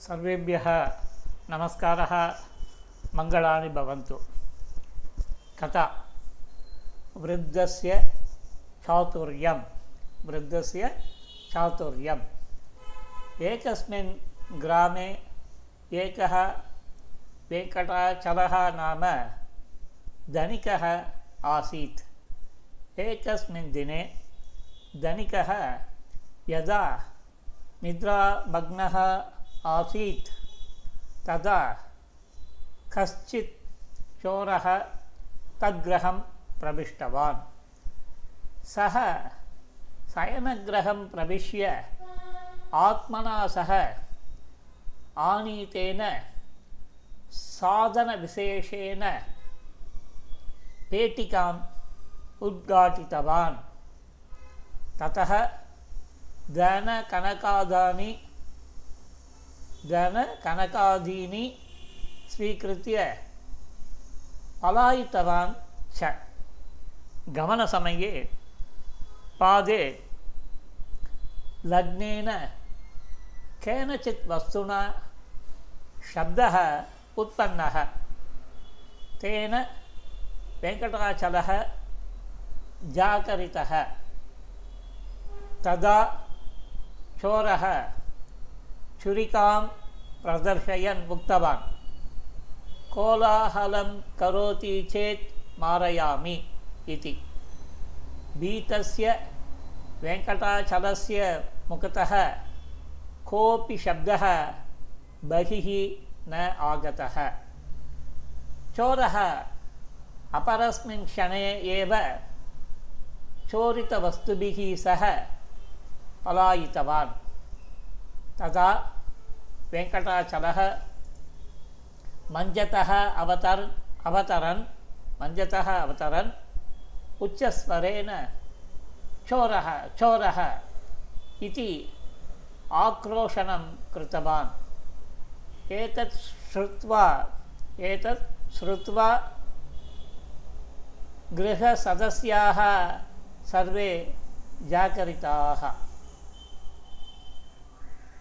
सर्वेभ्यः नमस्कारः मङ्गलानि भवन्तु। कथा? वृद्धस्य चातुर्यं। वृद्धस्य चातुर्यम्। एकस्मिन् ग्रामे एकः वेङ्कटाचलः नाम धनिकः आसीत्। एकस्मिन् दिने धनिकः यदा निद्रामग्नः आसीत् तदा कश्चित् चोरः तद्गृहं प्रविष्टवान् सः शयनगृहं प्रविश्य आत्मना सह आनीतेन साधनविशेषेण पेटिकाम् उद्घाटितवान् ततः धनकनकादानि ධන කනකාදීනි ස්වීකෘතිය. පලායිතවන් ච. ගමන සමයේ පාදේ. ලග්නේන කෑනචිත් වස්තුනා ශබ්දහ උත්පන්නහ. තේන වෙංකටාචලහ ජාකරිතහ. තදා චෝරහ. छुरिकां प्रदर्शयन् उक्तवान् कोलाहलं करोति चेत् मारयामि इति भीतस्य वेङ्कटाचलस्य मुखतः कोऽपि शब्दः बहिः न आगतः चोरः अपरस्मिन् क्षणे एव चोरितवस्तुभिः सह पलायितवान् तदा वेङ्कटाचलः मञ्चतः अवतर्, अवतरन् मञ्चतः अवतरन् उच्चस्वरेण चोरः चोरः इति आक्रोशनं कृतवान्। एतत् श्रुत्वा सर्वे जागरिताः।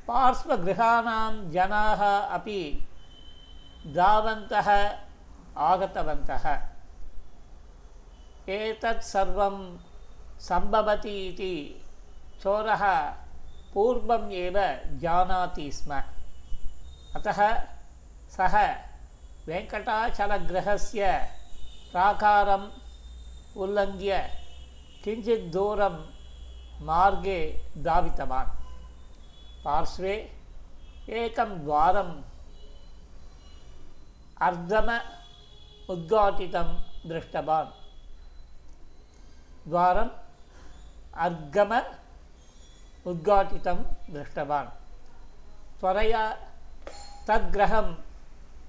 पार्श्वगृहाणां जनाः अपि धावन्तः, आगतवन्तः। एतत् सर्वं सम्भवति इति चोरः पूर्वम् एव जानाति स्म। अतः सः वेङ्कटाचलगृहस्य प्राकारम् उल्लङ्घ्य किञ्चित् दूरं मार्गे धावितवान्। पार्श्वे एकं द्वारम् अर्धम उद्घाटितं दृष्टवान्। द्वारम् अर्गम उद्घाटितं दृष्टवान्। त्वरया तद्गृहं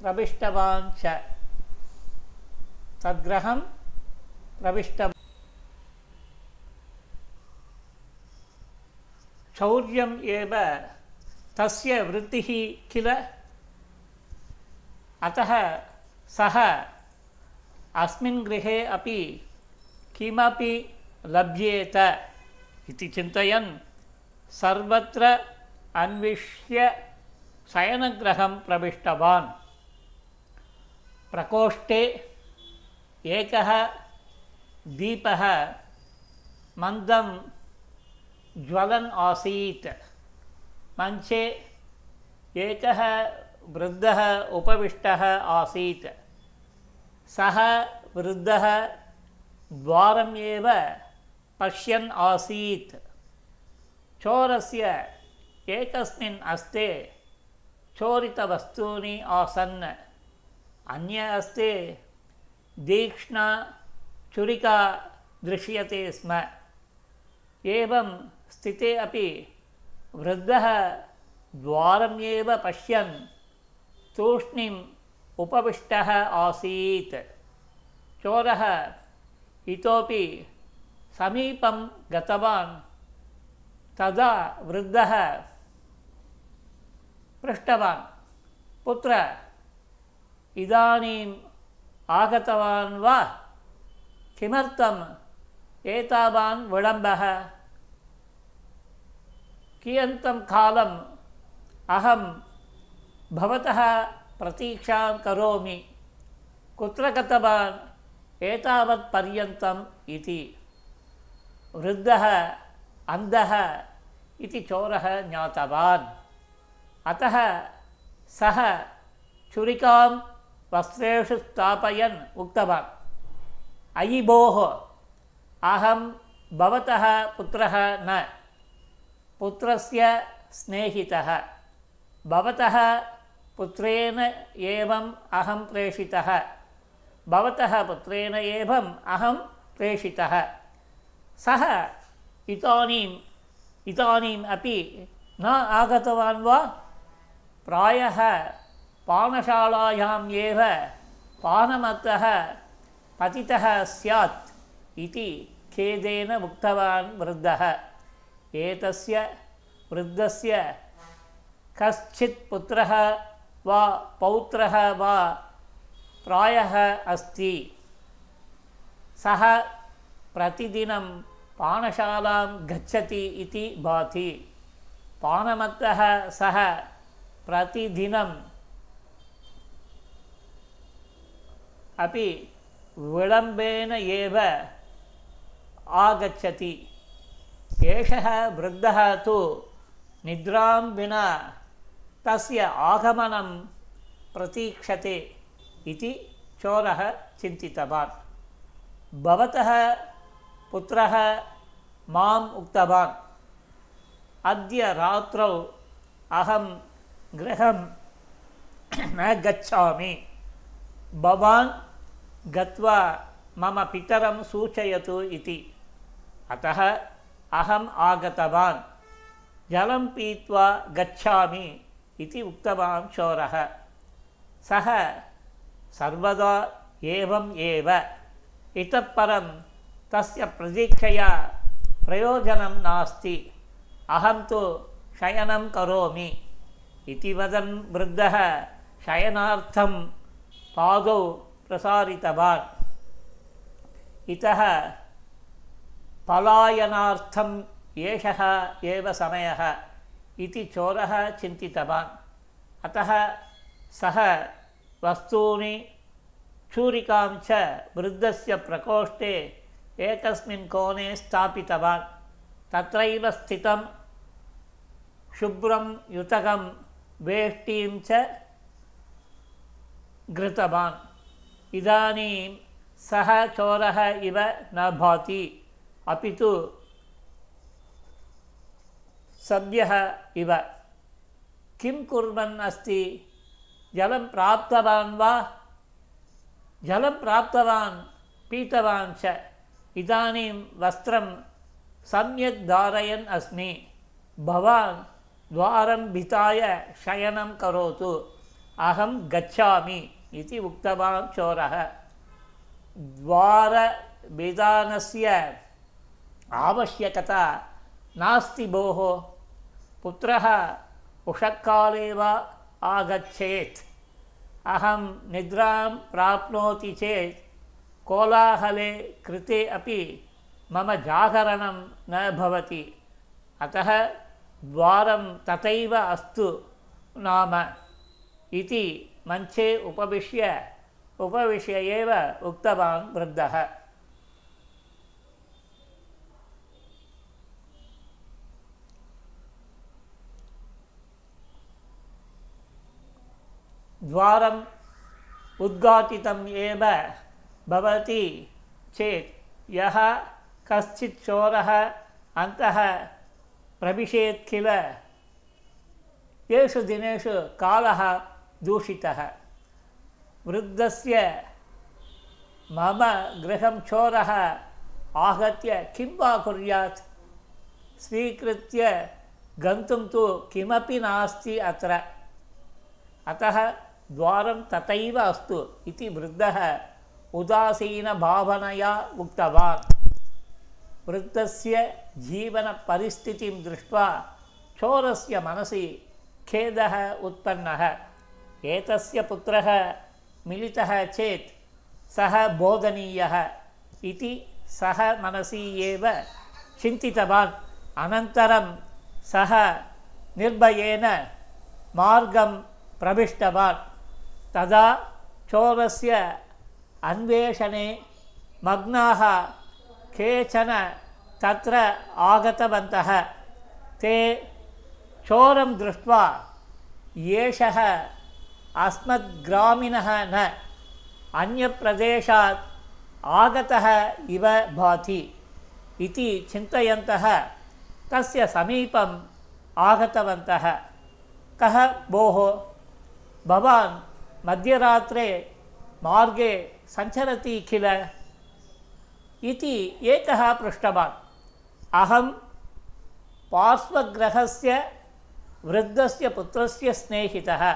प्रविष्टवान् च। तद्गृहं प्रविष्टम्। शौर्यम् एव तस्य वृत्तिः किल? अतः सः अस्मिन् गृहे अपि किमपि लभ्येत इति चिन्तयन् सर्वत्र अन्विष्य शयनगृहं प्रविष्टवान्। प्रकोष्ठे एकः दीपः मन्दं ज्वलन् आसीत्। मञ्चे एकः वृद्धः उपविष्टः आसीत्। सः वृद्धः द्वारम् एव पश्यन् आसीत्। चोरस्य एकस्मिन् हस्ते चोरितवस्तूनि आसन्। अन्य हस्ते तीक्ष्णा छुरिका दृश्यते स्म। एवं स्थिते अपि वृद्धः द्वारम् एव पश्यन् तूष्णीम् उपविष्टः आसीत् चोरः इतोपि समीपं गतवान् तदा वृद्धः पृष्टवान् पुत्र इदानीम् आगतवान् वा किमर्थम् एतावान् विलम्बः कियन्तं कालम् अहं भवतः प्रतीक्षां करोमि कुत्र गतवान् एतावत्पर्यन्तम् इति वृद्धः अन्धः इति चोरः ज्ञातवान् अतः सः छुरिकां वस्त्रेषु स्थापयन् उक्तवान् अयि भोः अहं भवतः पुत्रः न पुत्रस्य स्नेहितः। भवतः पुत्रेण एवम् अहं प्रेषितः। भवतः पुत्रेण एवम् अहं प्रेषितः। सः इदानीम् इदानीम् अपि न आगतवान् वा? प्रायः पानशालायाम् एव पानमत्तः पतितः स्यात् इति खेदेन उक्तवान् वृद्धः एतस्य वृद्धस्य कश्चित् पुत्रः वा पौत्रः वा प्रायः अस्ति। सः प्रतिदिनं पानशालां गच्छति इति भाति। पानमत्तः सः प्रतिदिनं अपि विलम्बेन एव आगच्छति। ஏஷக விருத்தக தூ நித்ராம் வினா தஸ்ய ஆகமனம் பிரதீட்சத்தை இது சோரக சிந்தித்தவான் பவத்தக புத்திரக மாம் உக்தவான் அத்திய ராத்திரௌ அகம் கிரகம் ந கச்சாமி பவான் கத்வா மம பிதரம் சூச்சயத்து இது அத்த अहम् आगतवान्। जलं पीत्वा गच्छामि इति उक्तवान् चोरः। सः सर्वदा एवम् एव। इतः परं तस्य प्रतीक्षया प्रयोजनं नास्ति। अहं तु शयनं करोमि। इति वदन् वृद्धः शयनार्थं पादौ प्रसारितवान्। इतः पलायनार्थम् एषः एव समयः इति चोरः चिन्तितवान् अतः सः वस्तूनि छूरिकां च वृद्धस्य प्रकोष्ठे एकस्मिन् कोणे स्थापितवान् तत्रैव स्थितं शुभ्रं युतकं वेष्टीं च घृतवान् इदानीं सः चोरः इव न भाति अपि तु सद्यः इव किं कुर्वन् अस्ति जलं प्राप्तवान् वा? जलं प्राप्तवान्, पीतवान् च। इदानीं वस्त्रं सम्यक् धारयन् अस्मि। भवान् द्वारं भिताय शयनं करोतु। अहं गच्छामि इति उक्तवान् चोरः। आवश्यकता नास्ति भोः। पुत्रः उषःकाले वा आगच्छेत्। अहं निद्रां प्राप्नोति चेत् कोलाहले कृते अपि मम जागरणं न भवति। अतः द्वारं तथैव अस्तु नाम। इति मञ्चे उपविश्य उपविश्य एव उक्तवान् वृद्धः। द्वारम् उद्घाटितम् एव भवति चेत् यः कश्चित् चोरः अन्तः प्रविशेत् किल? येषु दिनेषु कालः दूषितः। वृद्धस्य मम गृहं चोरः आहत्य किं वा कुर्यात्? स्वीकृत्य गन्तुं तु किमपि नास्ति अत्र। अतः द्वारं तथैव अस्तु इति वृद्धः उदासीनभावनया उक्तवान्। वृद्धस्य जीवनपरिस्थितिं दृष्ट्वा चोरस्य मनसि खेदः उत्पन्नः। एतस्य पुत्रः मिलितः चेत् सः बोधनीयः इति सः मनसि एव चिन्तितवान्। अनन्तरं सः निर्भयेन मार्गं प्रविष्टवान्। तदा चोरस्य अन्वेषणे मग्नाः केचन तत्र आगतवन्तः। ते चोरं दृष्ट्वा एषः अस्मद्ग्रामिणः न, अन्यप्रदेशात् आगतः इव भाति इति चिन्तयन्तः तस्य समीपम् आगतवन्तः। कः भोः? भवान् मध्यरात्रे मार्गे सञ्चरति किल? इति एकः पृष्टवान्। अहं पार्श्वगृहस्य वृद्धस्य पुत्रस्य स्नेहितः।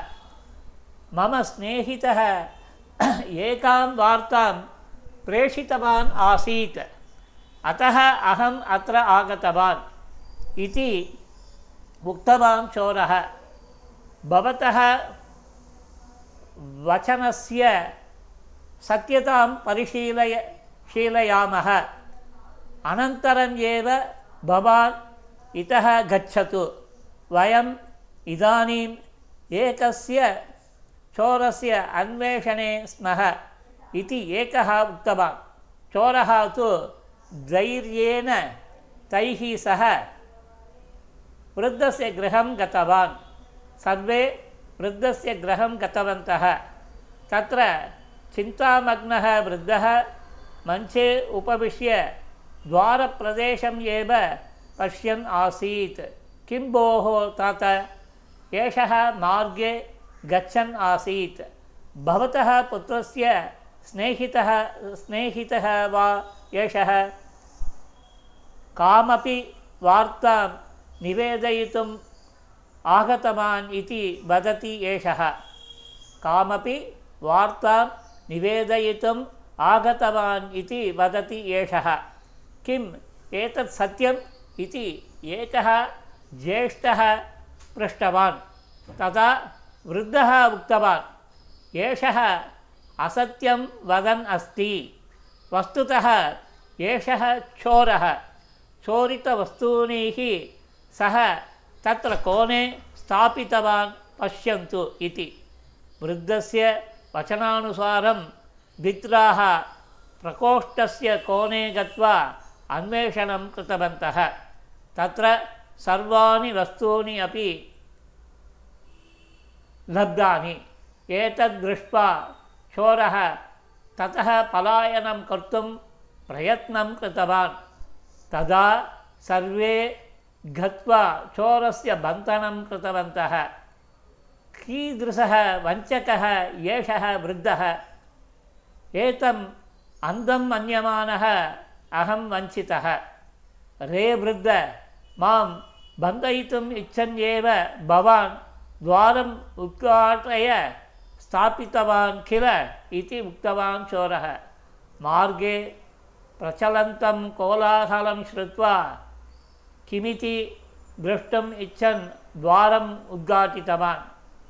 मम स्नेहितः एकां वार्तां प्रेषितवान् आसीत्। अतः अहम् अत्र आगतवान्। इति उक्तवान् चोरः। भवतः वचनस्य सत्यतां परिशीलय शीलयामः अनन्तरम् एव भवान् इतः गच्छतु वयम् इदानीम् एकस्य चोरस्य अन्वेषणे स्मः इति एकः उक्तवान् चोरः तु धैर्येण तैः सह वृद्धस्य गृहं गतवान् सर्वे वृद्धस्य गृहं गतवन्तः। तत्र वृद्धः मञ्चे उपविश्य द्वारप्रदेशम् एव पश्यन् आसीत्। किं भोः तात? एषः मार्गे गच्छन् आसीत्। भवतः पुत्रस्य स्नेहितः स्नेहितः वा कामपि वार्तां निवेदयितुम् आगतवान् इति वदति एषः। कामपि वार्तां निवेदयितुम् आगतवान् इति वदति एषः। किम्? एतत् सत्यम् इति एकः ज्येष्ठः पृष्टवान्। तदा वृद्धः उक्तवान् एषः असत्यं वदन् अस्ति। वस्तुतः एषः चोरः। चोरितवस्तूनीः सः तत्र कोणे स्थापितवान् पश्यन्तु इति। वृद्धस्य वचनानुसारं मित्राः प्रकोष्ठस्य कोणे गत्वा अन्वेषणं कृतवन्तः। तत्र सर्वाणि वस्तूनि अपि लब्धानि। एतद्दृष्ट्वा चोरः ततः पलायनं कर्तुं प्रयत्नं कृतवान्। तदा सर्वे गत्वा चोरस्य बन्धनं कृतवन्तः। कीदृशः वञ्चकः एषः वृद्धः? एतम् अन्धं मन्यमानः अहं वञ्चितः। रे वृद्ध, माँ बन्धयितुम् इच्छन् एव भवान् द्वारम् उद्घाटय, स्थापितवान् किल इति उक्तवान् चोरः। मार्गे प्रचलन्तं कोलाहलं श्रुत्वा किमिति द्रष्टुम् इच्छन् द्वारम् उद्घाटितवान्।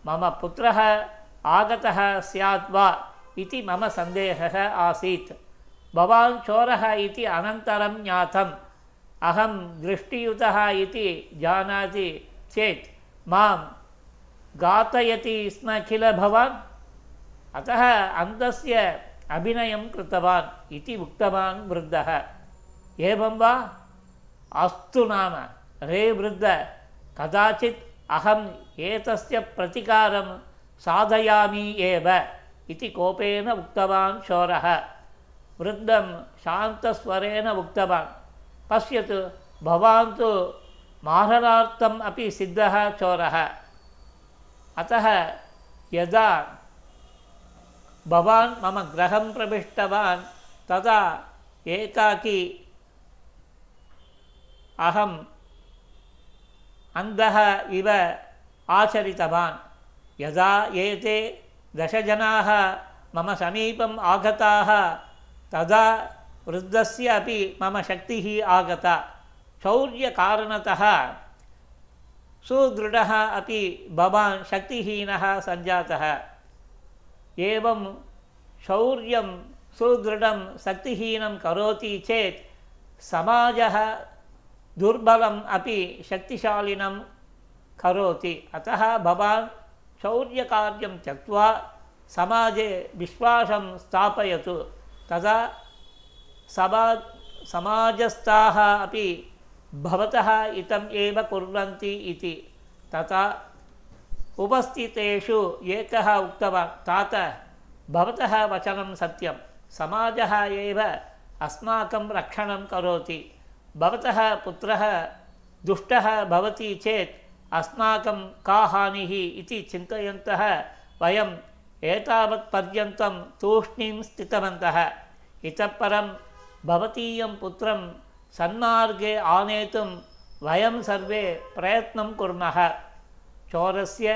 मम पुत्रः आगतः स्यात् वा इति मम सन्देहः आसीत्। भवान् चोरः इति अनन्तरं ज्ञातम्। अहं दृष्टियुतः इति जानाति चेत् माँ घातयति स्म किल भवान्? अतः अन्धस्य अभिनयं कृतवान् इति उक्तवान् वृद्धः। एवं वा? अस्तु नाम। रे वृद्ध, कदाचित् अहम् एतस्य प्रतिकारं साधयामि एव इति कोपेन उक्तवान् चोरः वृद्धं शान्तस्वरेण उक्तवान्। पश्यतु, भवान् तु मारणार्थम् अपि सिद्धः चोरः अतः यदा भवान् मम गृहं प्रविष्टवान्, तदा एकाकी अहम् अन्धः इव आचरितवान्। यदा एते दशजनाः मम समीपम् आगताः, तदा वृद्धस्य अपि मम शक्तिः आगता। शौर्यकारणतः सुदृढः अपि भवान् शक्तिहीनः सञ्जातः। एवं शौर्यं, सुदृढं, शक्तिहीनं करोति चेत् समाजः दुर्बलम् अपि शक्तिशालिनं करोति। अतः भवान् शौर्यकार्यं त्यक्त्वा समाजे विश्वासं स्थापयतु। तदा समा समाजस्थाः अपि भवतः हितम् एव कुर्वन्ति इति। तथा उपस्थितेषु एकः उक्तवान् तात भवतः वचनं सत्यं। समाजः एव अस्माकं रक्षणं करोति भवतः पुत्रः दुष्टः भवति चेत् अस्माकं का हानिः इति चिन्तयन्तः वयम् एतावत्पर्यन्तं तूष्णीं स्थितवन्तः इतः परं भवतीयं पुत्रं सन्मार्गे आनेतुं वयं सर्वे प्रयत्नं कुर्मः चोरस्य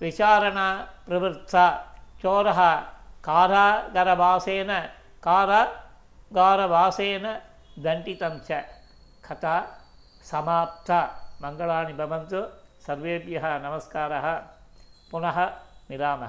विचारणा प्रवृत्ता चोरः कारागरवासेन कारागारवासेन दण्डितं च కథ సమాప్త. మంగళాని భవంతు. సర్వేభ్య నమస్కార. పునః మిలామ